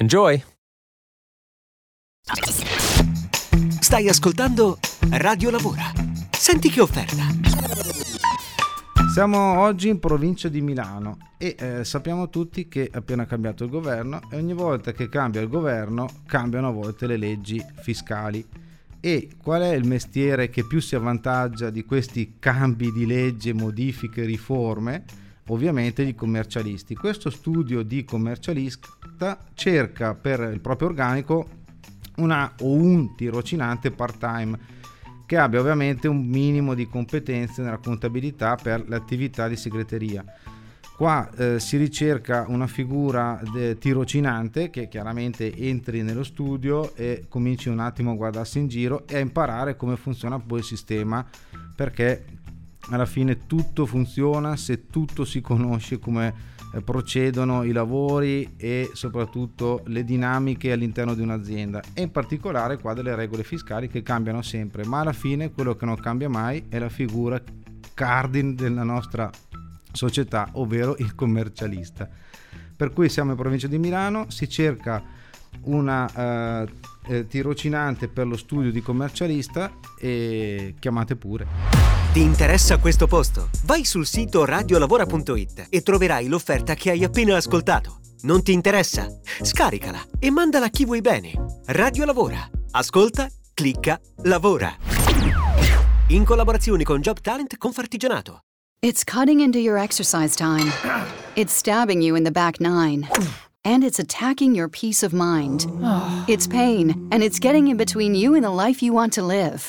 Enjoy! Stai ascoltando Radio Lavora. Senti che offerta. Siamo oggi in provincia di Milano e eh, sappiamo tutti che è appena cambiato il governo e ogni volta che cambia il governo cambiano a volte le leggi fiscali. E qual è il mestiere che più si avvantaggia di questi cambi di legge, modifiche, riforme? Ovviamente i commercialisti. Questo studio di commercialista cerca per il proprio organico una o un tirocinante part-time che abbia ovviamente un minimo di competenze nella contabilità per le attività di segreteria. Qua eh, si ricerca una figura tirocinante che chiaramente entri nello studio e cominci un attimo a guardarsi in giro e a imparare come funziona poi il sistema perché alla fine tutto funziona se tutto si conosce come eh, procedono i lavori e soprattutto le dinamiche all'interno di un'azienda e in particolare qua delle regole fiscali che cambiano sempre ma alla fine quello che non cambia mai è la figura cardine della nostra società ovvero il commercialista. Per cui siamo in provincia di Milano si cerca una uh, eh, tirocinante per lo studio di commercialista e chiamate pure ti interessa questo posto? Vai sul sito radiolavora.it e troverai l'offerta che hai appena ascoltato. Non ti interessa? Scaricala e mandala a chi vuoi bene. Radio Lavora. Ascolta, clicca, lavora. In collaborazione con Job Talent Confartigianato. It's cutting into your exercise time. It's stabbing you in the back nine. And it's attacking your peace of mind. It's pain, and it's getting in between you and the life you want to live.